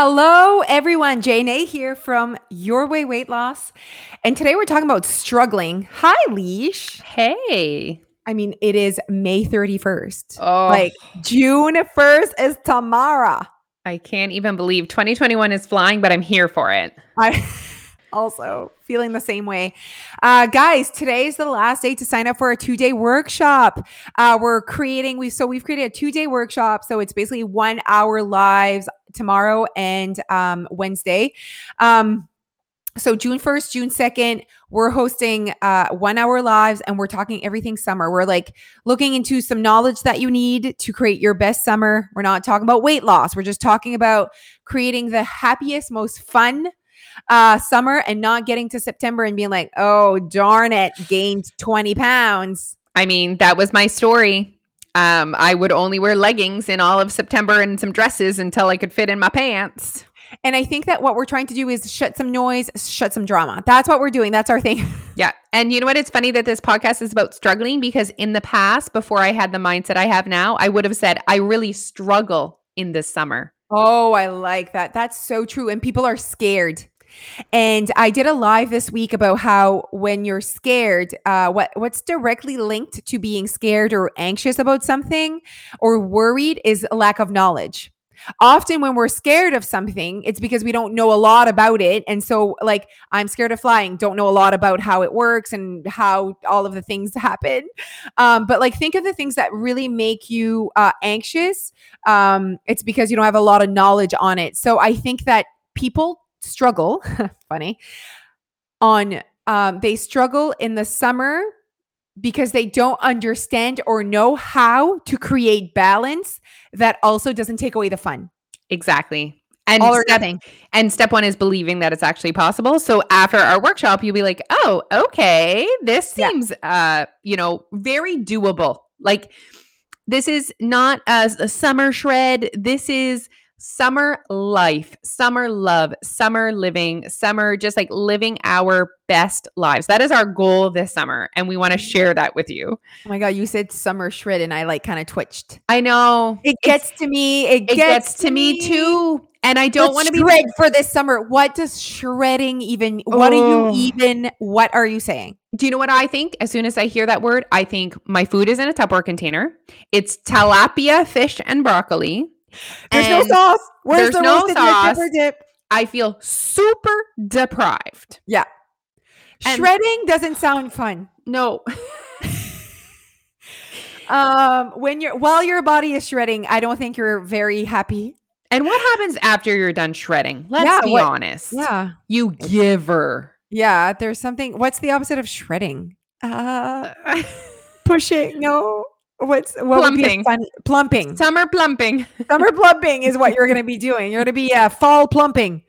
Hello, everyone. Jane here from Your Way Weight Loss. And today we're talking about struggling. Hi, Leash. Hey. I mean, it is May 31st. Oh, Like June 1st is tomorrow. I can't even believe 2021 is flying, but I'm here for it. I also feeling the same way. Uh, guys, today is the last day to sign up for a two day workshop. Uh, we're creating, we so we've created a two day workshop. So it's basically one hour lives tomorrow and um, Wednesday. Um, so June 1st, June 2nd, we're hosting uh, one hour lives and we're talking everything summer. We're like looking into some knowledge that you need to create your best summer. We're not talking about weight loss. We're just talking about creating the happiest, most fun uh, summer and not getting to September and being like, oh, darn it, gained 20 pounds. I mean, that was my story. Um, I would only wear leggings in all of September and some dresses until I could fit in my pants. And I think that what we're trying to do is shut some noise, shut some drama. That's what we're doing. That's our thing. Yeah. And you know what? It's funny that this podcast is about struggling because in the past, before I had the mindset I have now, I would have said, I really struggle in this summer. Oh, I like that. That's so true. And people are scared. And I did a live this week about how when you're scared, uh, what what's directly linked to being scared or anxious about something or worried is lack of knowledge. Often when we're scared of something, it's because we don't know a lot about it. And so, like, I'm scared of flying, don't know a lot about how it works and how all of the things happen. Um, but like, think of the things that really make you uh, anxious. Um, it's because you don't have a lot of knowledge on it. So I think that people struggle funny on um they struggle in the summer because they don't understand or know how to create balance that also doesn't take away the fun Exactly. And all or step, nothing and step one is believing that it's actually possible. So after our workshop, you'll be like, oh, okay, this Yeah. seems uh, you know, very doable. Like this is not as a summer shred. This is summer life, summer love, summer living, summer just like living our best lives. That is our goal this summer. And we want to mm. share that with you. oh my god you said summer shred and i like kind of twitched I know it It's- gets to me it, it gets to me too. And I don't want to be shred for this summer what does shredding even what are you Oh. even what are you saying Do you know what I think? As soon as I hear that word, I think my food is in a Tupperware container. It's tilapia, fish, and broccoli. There's And no sauce where's there's the no roasted red pepper sauce. dip I feel super deprived. yeah And- shredding doesn't sound fun No. Um, when you're while your body is shredding, I don't think you're very happy. And what happens after you're done shredding? Let's Yeah, be what- honest. Yeah. You giver. Yeah. There's something. What's the opposite of shredding? Uh, pushing. No. What's what would be a Plumping. funny plumping? Summer plumping. Summer plumping is what you're going to be doing. You're going to be uh, fall plumping.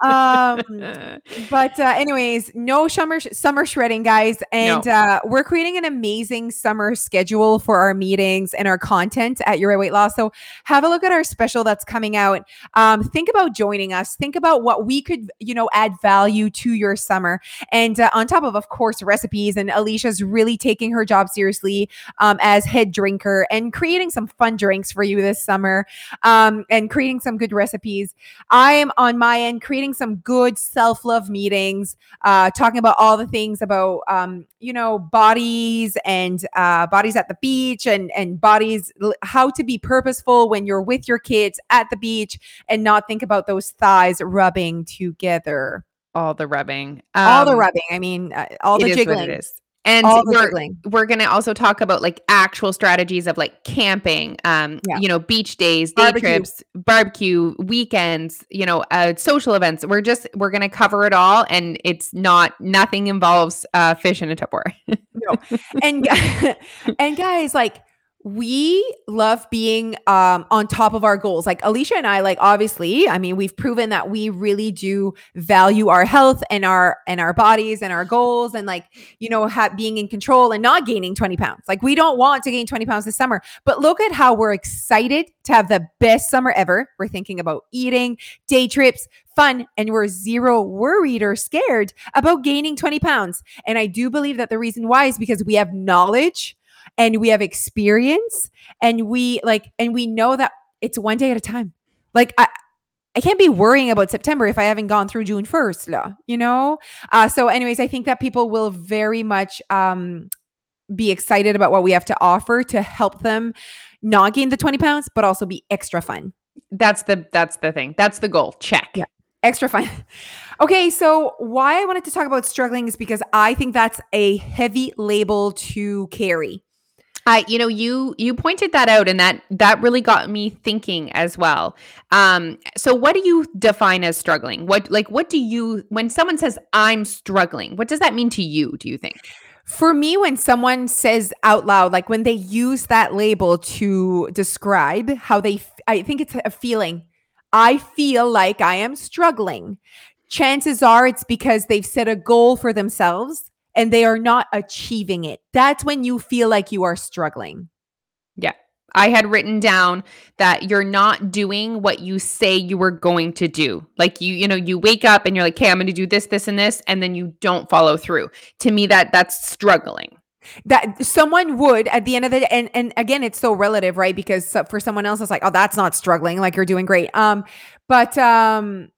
Um, but uh, anyways, no summer summer shredding, guys, and uh, we're creating an amazing summer schedule for our meetings and our content at Your Weight Loss. So have a look at our special that's coming out. Um, think about joining us. Think about what we could, you know, add value to your summer. And uh, on top of, of course, recipes. And Alicia's really taking her job seriously um, as head drinker and creating some fun drinks for you this summer um, and creating some good recipes. I am on my end creating some good self love meetings, uh, talking about all the things about, um, you know, bodies and uh, bodies at the beach and and bodies, how to be purposeful when you're with your kids at the beach and not think about those thighs rubbing together. all the rubbing. all the Um, rubbing. I mean, uh, all the jiggling. it is. And we're, we're going to also talk about like actual strategies of like camping, um, Yeah. you know, beach days, day Barbecue. trips, barbecue, weekends, you know, uh, social events. We're just, we're going to cover it all. And it's not, nothing involves uh, fish in a Tupperware. no and and guys like we love being um on top of our goals. Like alicia and i like obviously i mean we've proven that we really do value our health and our and our bodies and our goals and like you know ha- being in control and not gaining 20 pounds. Like we don't want to gain 20 pounds this summer. But look at how we're excited to have the best summer ever. We're thinking about eating day trips fun and we're zero worried or scared about gaining 20 pounds. And I do believe that the reason why is because we have knowledge and we have experience and we like and we know that it's one day at a time. Like I I can't be worrying about September if I haven't gone through June 1st, you know? Uh, so, anyways, I think that people will very much um, be excited about what we have to offer to help them not gain the 20 pounds, but also be extra fun. That's the that's the thing. That's the goal. Check. Yeah. Extra fun. Okay, so why I wanted to talk about struggling is because I think that's a heavy label to carry. I you know you you pointed that out and that that really got me thinking as well. Um so what do you define as struggling? What like what do you when someone says I'm struggling, what does that mean to you, do you think? For me, when someone says out loud, like when they use that label to describe how they, I think it's a feeling. I feel like I am struggling. Chances are it's because they've set a goal for themselves and they are not achieving it. That's when you feel like you are struggling. Yeah. I had written down that you're not doing what you say you were going to do. Like you, you know, you wake up and you're like, "Okay, I'm going to do this, this, and this," and then you don't follow through. To me, that that's struggling. That someone would at the end of the day, and and again, it's so relative, right? Because for someone else, it's like, "Oh, that's not struggling. Like you're doing great." Um, but um,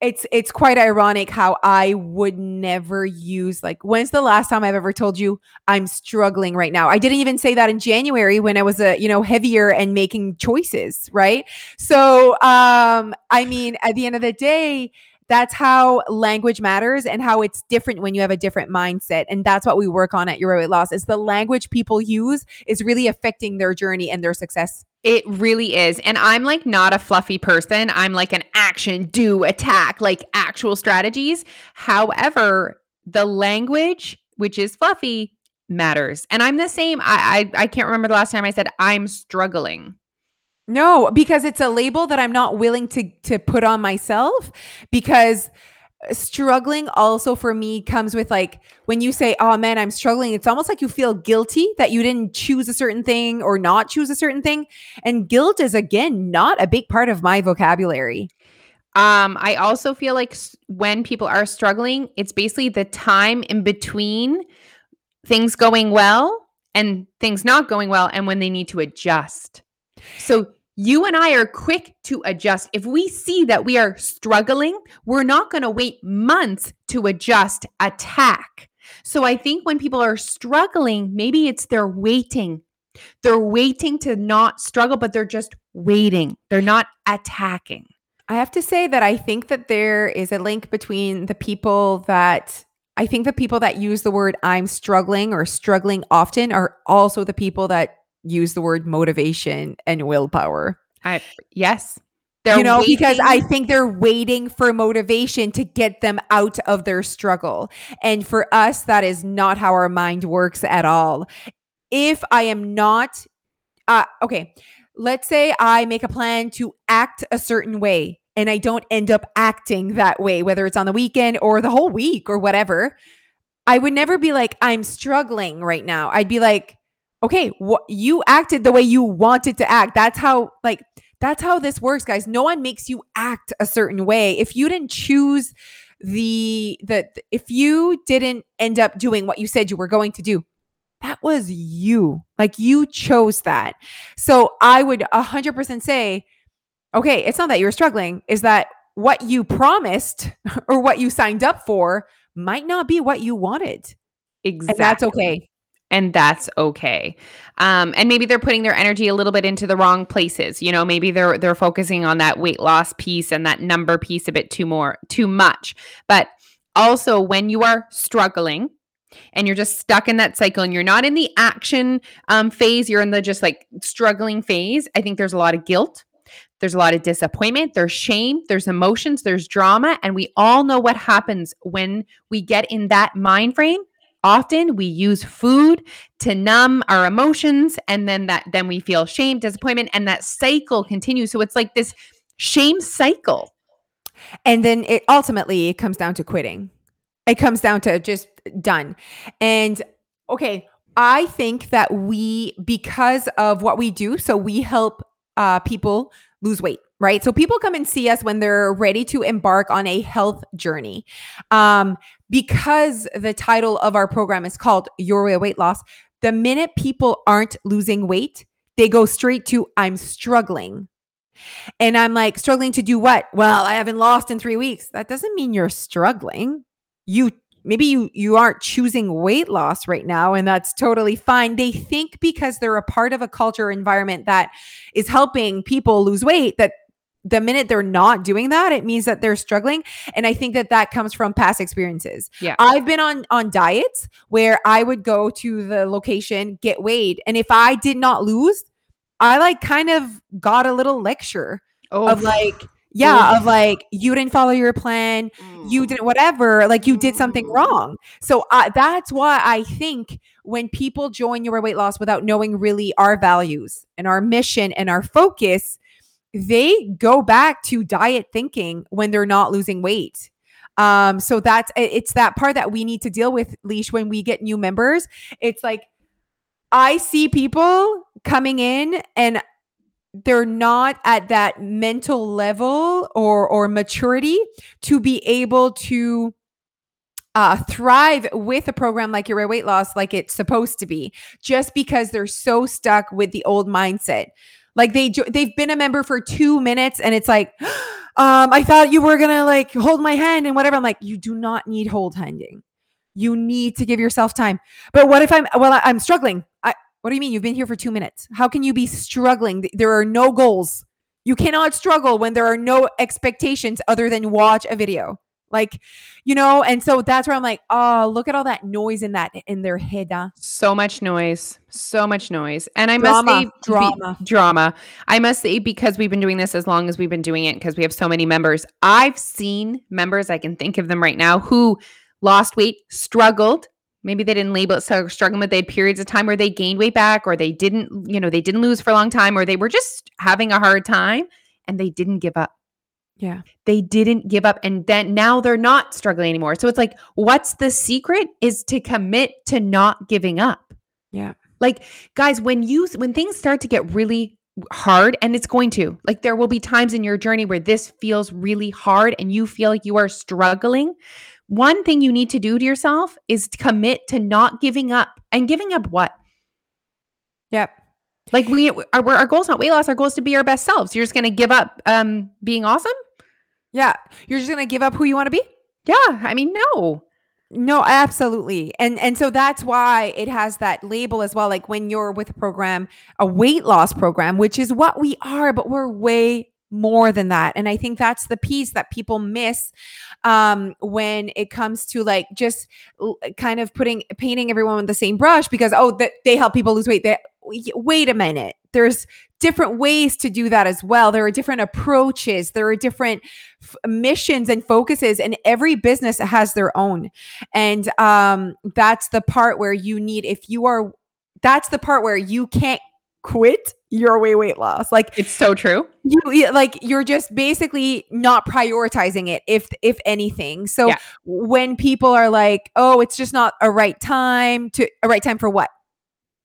it's it's quite ironic how I would never use like when's the last time I've ever told you I'm struggling right now? I didn't even say that in January when I was a, you know, heavier and making choices, right? So, um I mean, at the end of the day, that's how language matters and how it's different when you have a different mindset and that's what we work on at your weight loss is the language people use is really affecting their journey and their success it really is. And I'm like not a fluffy person. I'm like an action, do, attack, like actual strategies. However, the language, which is fluffy, matters. And I'm the same. I, I I can't remember the last time I said I'm struggling. No, because it's a label that I'm not willing to to put on myself because struggling also for me comes with like when you say oh man i'm struggling it's almost like you feel guilty that you didn't choose a certain thing or not choose a certain thing. And guilt is again not a big part of my vocabulary. Um i also feel like when people are struggling it's basically the time in between things going well and things not going well and when they need to adjust so you and I are quick to adjust. If we see that we are struggling, we're not going to wait months to adjust, attack. So I think when people are struggling, maybe it's they're waiting. They're waiting to not struggle, but they're just waiting. They're not attacking. I have to say that I think that there is a link between the people that I think the people that use the word I'm struggling or struggling often are also the people that use the word motivation and willpower. I yes. They're you know, waiting. because I think they're waiting for motivation to get them out of their struggle. And for us, that is not how our mind works at all. If I am not, uh, okay, let's say I make a plan to act a certain way and I don't end up acting that way, whether it's on the weekend or the whole week or whatever, I would never be like, I'm struggling right now. I'd be like, okay, what you acted the way you wanted to act. That's how like that's how this works, guys. No one makes you act a certain way. If you didn't choose the the if you didn't end up doing what you said you were going to do, that was you. Like you chose that. So I would 100% say, okay, it's not that you're struggling, is that what you promised or what you signed up for might not be what you wanted. Exactly. And that's okay and that's okay. Um, and maybe they're putting their energy a little bit into the wrong places you know maybe they're they're focusing on that weight loss piece and that number piece a bit too more too much. But also when you are struggling and you're just stuck in that cycle and you're not in the action um, phase you're in the just like struggling phase i think there's a lot of guilt. There's a lot of disappointment. There's shame. There's emotions. There's drama. And we all know what happens when we get in that mind frame often we use food to numb our emotions and then that then we feel shame disappointment and that cycle continues. So it's like this shame cycle. And then it ultimately it comes down to quitting. It comes down to just done. And okay i think that we because of what we do so we help uh, people lose weight right? So people come and see us when they're ready to embark on a health journey. Um, because the title of our program is called Your Way of Weight Loss, the minute people aren't losing weight, they go straight to I'm struggling. And I'm like, struggling to do what? Well, I haven't lost in three weeks. That doesn't mean you're struggling. You maybe you you aren't choosing weight loss right now and that's totally fine they think because they're a part of a culture environment that is helping people lose weight that the minute they're not doing that it means that they're struggling and i think that that comes from past experiences Yeah. i've been on on diets where i would go to the location get weighed and if i did not lose i like kind of got a little lecture Oh, of like yeah Oof. of like you didn't follow your plan you didn't whatever like you did something Mm. wrong so uh, that's why i think when people join your weight loss without knowing really our values and our mission and our focus they go back to diet thinking when they're not losing weight. Um so that's it's that part that we need to deal with leash when we get new members. It's like i see people coming in and they're not at that mental level or or maturity to be able to uh, thrive with a program like your weight loss like it's supposed to be just because they're so stuck with the old mindset like they they've been a member for two minutes and it's like um i thought you were gonna like hold my hand and whatever. I'm like you do not need hold handing. You need to give yourself time. But what if i'm well i'm struggling. I what do you mean? You've been here for two minutes. How can you be struggling? There are no goals. You cannot struggle when there are no expectations other than watch a video like you know and so that's where i'm like oh look at all that noise in that in their head huh? so much noise, so much noise. And I must Drama, say, be- drama. drama. I must say, because we've been doing this as long as we've been doing it, because we have so many members, I've seen members, I can think of them right now, who lost weight, struggled. Maybe they didn't label it so struggling, but they had periods of time where they gained weight back, or they didn't, you know, they didn't lose for a long time, or they were just having a hard time and they didn't give up. Yeah. They didn't give up and then now they're not struggling anymore. So it's like what's the secret is to commit to not giving up. Yeah. like guys when you when things start to get really hard and it's going to like there will be times in your journey where this feels really hard and you feel like you are struggling one thing you need to do to yourself is to commit to not giving up. And giving up what? Yep like we our, our goal is not weight loss our goal is to be our best selves you're just going to give up um being awesome yeah you're just gonna give up who you want to be yeah i mean no No, absolutely. And and so that's why it has that label as well. Like when you're with a program, a weight loss program, which is what we are, but we're way more than that. And I think that's the piece that people miss um when it comes to like just l- kind of putting painting everyone with the same brush because oh that they help people lose weight. That wait a minute. There's different ways to do that as well. There are different approaches. There are different f- missions and focuses and every business has their own and um that's the part where you need if you are that's the part where you can't quit your way weight loss like it's so true you like you're just basically not prioritizing it if if anything so Yeah. when people are like oh it's just not a right time to a right time for what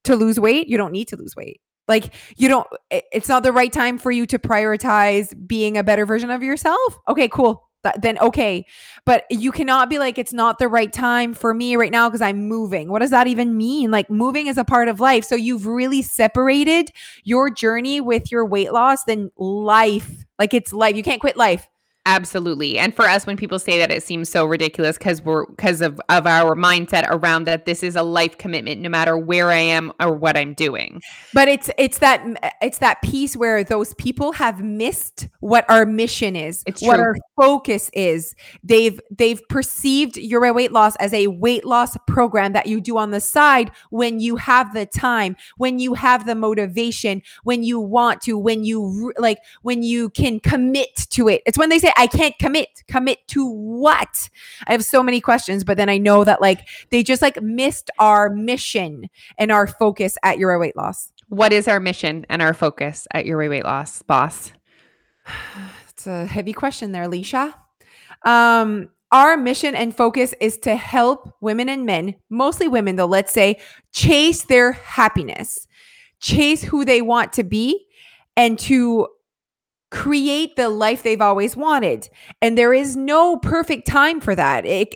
to lose weight you don't need to lose weight. Like you don't it's not the right time for you to prioritize being a better version of yourself? Okay cool. Th- then okay. But you cannot be like it's not the right time for me right now because i'm moving. What does that even mean? Like moving is a part of life. So you've really separated your journey with your weight loss than life. Like it's life. You can't quit life absolutely. And for us when people say that it seems so ridiculous because we're because of of our mindset around that this is a life commitment no matter where i am or what i'm doing. But it's it's that it's that piece where those people have missed what our mission is It's what true. our focus is. They've they've perceived your weight loss as a weight loss program that you do on the side when you have the time when you have the motivation when you want to when you like when you can commit to it. It's when they say i can't commit commit to what? I have so many questions but then i know that like they just like missed our mission and our focus at your weight loss. What is our mission and our focus at your weight loss boss? It's a heavy question there, Alicia. Um, our mission and focus is to help women and men, mostly women though, let's say, chase their happiness, chase who they want to be, and to create the life they've always wanted. And there is no perfect time for that. It,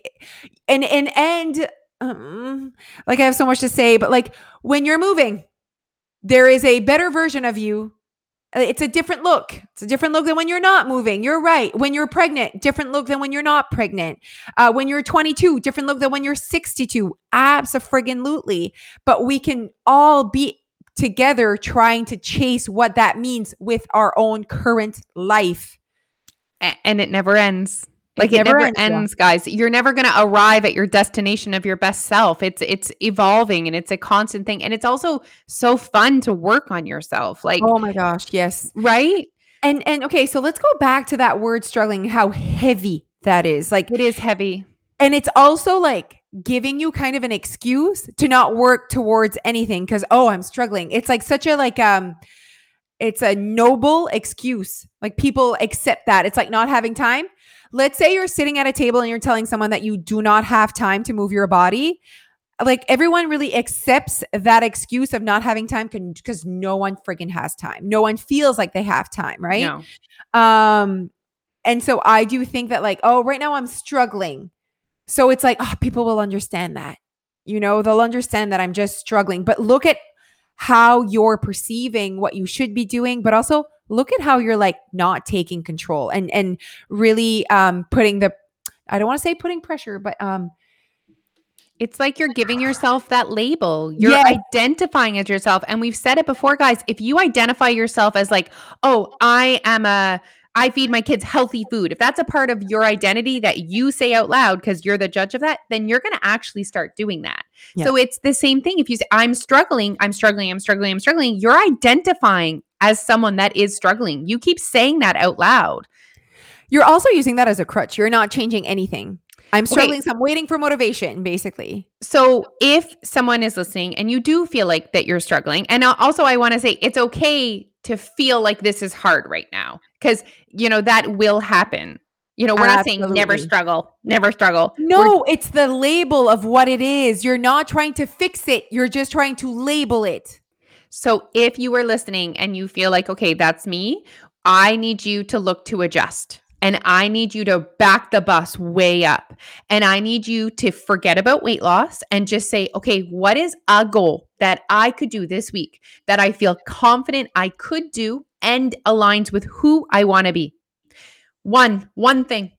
and and and um, like I have so much to say, but like when you're moving, there is a better version of you Uh, It's a different look. It's a different look than when you're not moving. You're right. When you're pregnant, different look than when you're not pregnant. Uh, when you're 22, different look than when you're 62. Absolutely. But we can all be together trying to chase what that means with our own current life. And it never ends. Like it never never ends, yeah. ends, guys. You're never going to arrive at your destination of your best self. It's it's evolving and it's a constant thing. And it's also so fun to work on yourself. Like, Oh my gosh, yes. right? And and okay, so let's go back to that word struggling, how heavy that is. Like It is heavy. And it's also like giving you kind of an excuse to not work towards anything because oh i'm struggling. It's like such a like um it's a noble excuse. Like people accept that. It's like not having time. Let's say you're sitting at a table and you're telling someone that you do not have time to move your body. Like everyone really accepts that excuse of not having time because no one freaking has time. No one feels like they have time right? No. um, and so I do think that like, oh, right now I'm struggling. So it's like, oh, people will understand that. You know, they'll understand that I'm just struggling. But look at how you're perceiving what you should be doing, but also look at how you're like not taking control and and really um putting the I don't want to say putting pressure, but um It's like you're giving yourself that label. You're Yes. identifying as yourself. And we've said it before, guys. If you identify yourself as like, oh, I am a, I feed my kids healthy food. If that's a part of your identity that you say out loud because you're the judge of that, then you're going to actually start doing that. Yeah. So it's the same thing. If you say, I'm struggling, I'm struggling, I'm struggling, I'm struggling, you're identifying as someone that is struggling. You keep saying that out loud. you're also using that as a crutch. You're not changing anything. I'm Okay. struggling, so I'm waiting for motivation, basically. So if someone is listening and you do feel like that you're struggling, and uh, also I want to say it's okay to feel like this is hard right now because you know that will happen. You know, we're not saying never struggle, never struggle. We're- No, it's the label of what it is. You're not trying to fix it. You're just trying to label it. so if you are listening and you feel like, okay, that's me, I need you to look to adjust. And I need you to back the bus way up. And I need you to forget about weight loss and just say, okay, what is a goal that I could do this week that I feel confident I could do and aligns with who I want to be? One, one thing.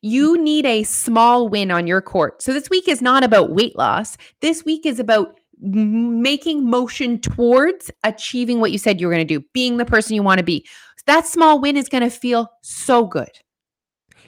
You need a small win on your court. So this week is not about weight loss. This week is about making motion towards achieving what you said you were going to do, being the person you want to be. That small win is going to feel so good.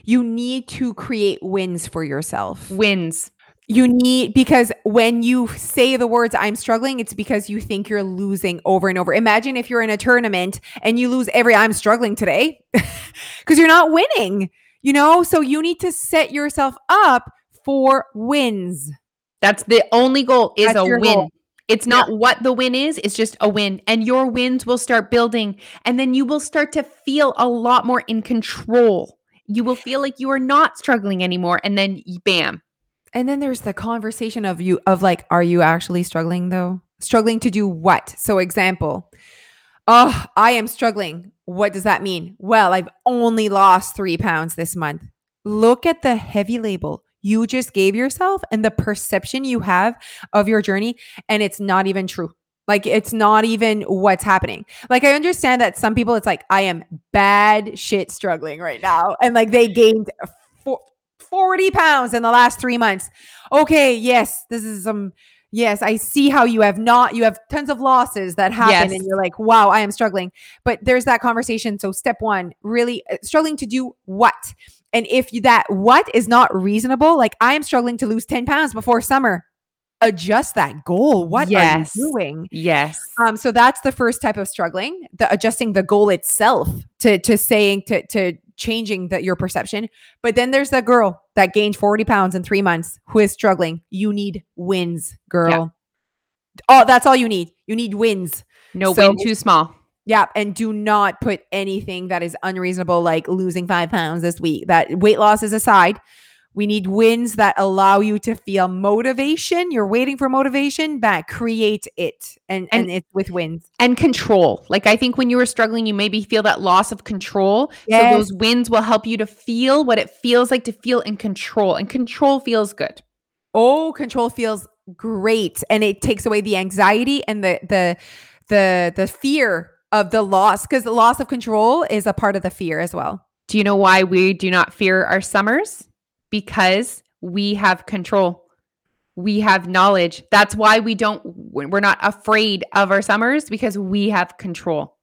You need to create wins for yourself. Wins. You need because when you say the words I'm struggling, it's because you think you're losing over and over. Imagine if you're in a tournament and you lose every I'm struggling today because you're not winning, you know? So you need to set yourself up for wins. That's the only goal is That's a win. goal. It's not what the win is, it's just a win. And your wins will start building. And then you will start to feel a lot more in control. You will feel like you are not struggling anymore. And then bam. And then there's the conversation of you of like, are you actually struggling though? Struggling to do what? So example, oh, I am struggling. What does that mean? Well, I've only lost three pounds this month. Look at the heavy label you just gave yourself and the perception you have of your journey, and it's not even true. Like it's not even what's happening. Like I understand that some people, it's like I am bad shit struggling right now, and like they gained 40 pounds in the last three months. Okay, yes, this is some. Yes, I see how you have not. You have tons of losses that happen, Yes. and you're like, "Wow, I am struggling." But there's that conversation. So, step one, really uh, struggling to do what? And if you, that what is not reasonable, like I am struggling to lose 10 pounds before summer, adjust that goal. What Yes. are you doing? Yes. Um, so that's the first type of struggling, the adjusting the goal itself to to saying to to changing that your perception. But then there's the girl that gained 40 pounds in three months who is struggling. You need wins, girl. Oh, that's all you need. You need wins. no So- win too small. Yeah, and do not put anything that is unreasonable, like losing five pounds this week. That weight loss is aside. We need wins that allow you to feel motivation. You're waiting for motivation, but create it, and and, And- it's with wins. and control. Like I think when you were struggling, you maybe feel that loss of control. Yes. So those wins will help you to feel what it feels like to feel in control. And control feels good. Oh, control feels great, and it takes away the anxiety and the the the the fear of the loss because the loss of control is a part of the fear as well. Do you know why we do not fear our summers? Because we have control. We have knowledge. That's why we don't, we're not afraid of our summers because we have control.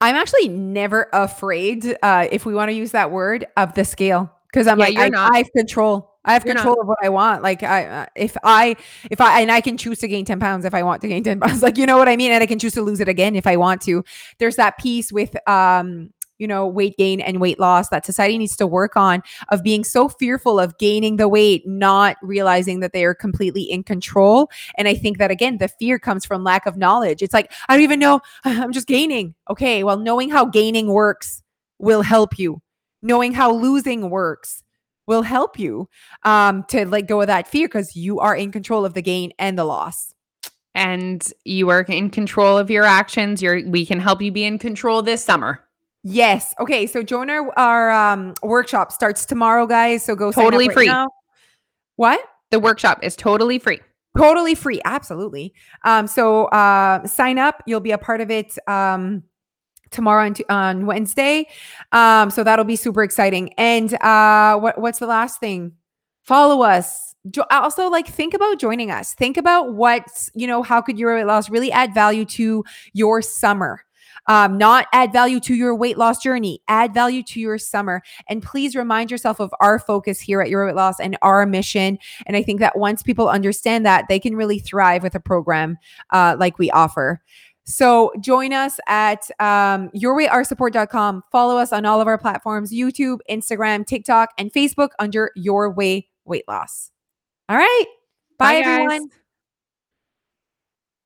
I'm actually never afraid, uh, if we want to use that word, of the scale because I'm Yeah, like, I, not. I have control. I have You're not. control of what I want. Like, I, uh, if I, if I, and I can choose to gain 10 pounds if I want to gain 10 pounds, like, you know what I mean? And I can choose to lose it again if I want to. There's that piece with, um, you know, weight gain and weight loss that society needs to work on of being so fearful of gaining the weight, not realizing that they are completely in control. And I think that again, the fear comes from lack of knowledge. It's like, I don't even know, I'm just gaining. Okay, well, knowing how gaining works will help you. Knowing how losing works will help you um, to let go of that fear because you are in control of the gain and the loss. And you are in control of your actions. You're, we can help you be in control this summer. Yes. Okay. So join our, our um, workshop starts tomorrow, guys. So go sign up Totally right free. now. What? The workshop is totally free. totally free absolutely um so uh sign up you'll be a part of it um tomorrow on, on wednesday um so that'll be super exciting and uh what what's the last thing follow us jo- also like think about joining us think about what's you know how could your weight loss really add value to your summer um, not add value to your weight loss journey, add value to your summer. And please remind yourself of our focus here at Your Weight Loss and our mission. And I think that once people understand that, they can really thrive with a program uh, like we offer. So join us at um, yourwayrsupport.com. Follow us on all of our platforms YouTube, Instagram, TikTok, and Facebook under Your Way Weight Loss. All right. Bye, guys. everyone.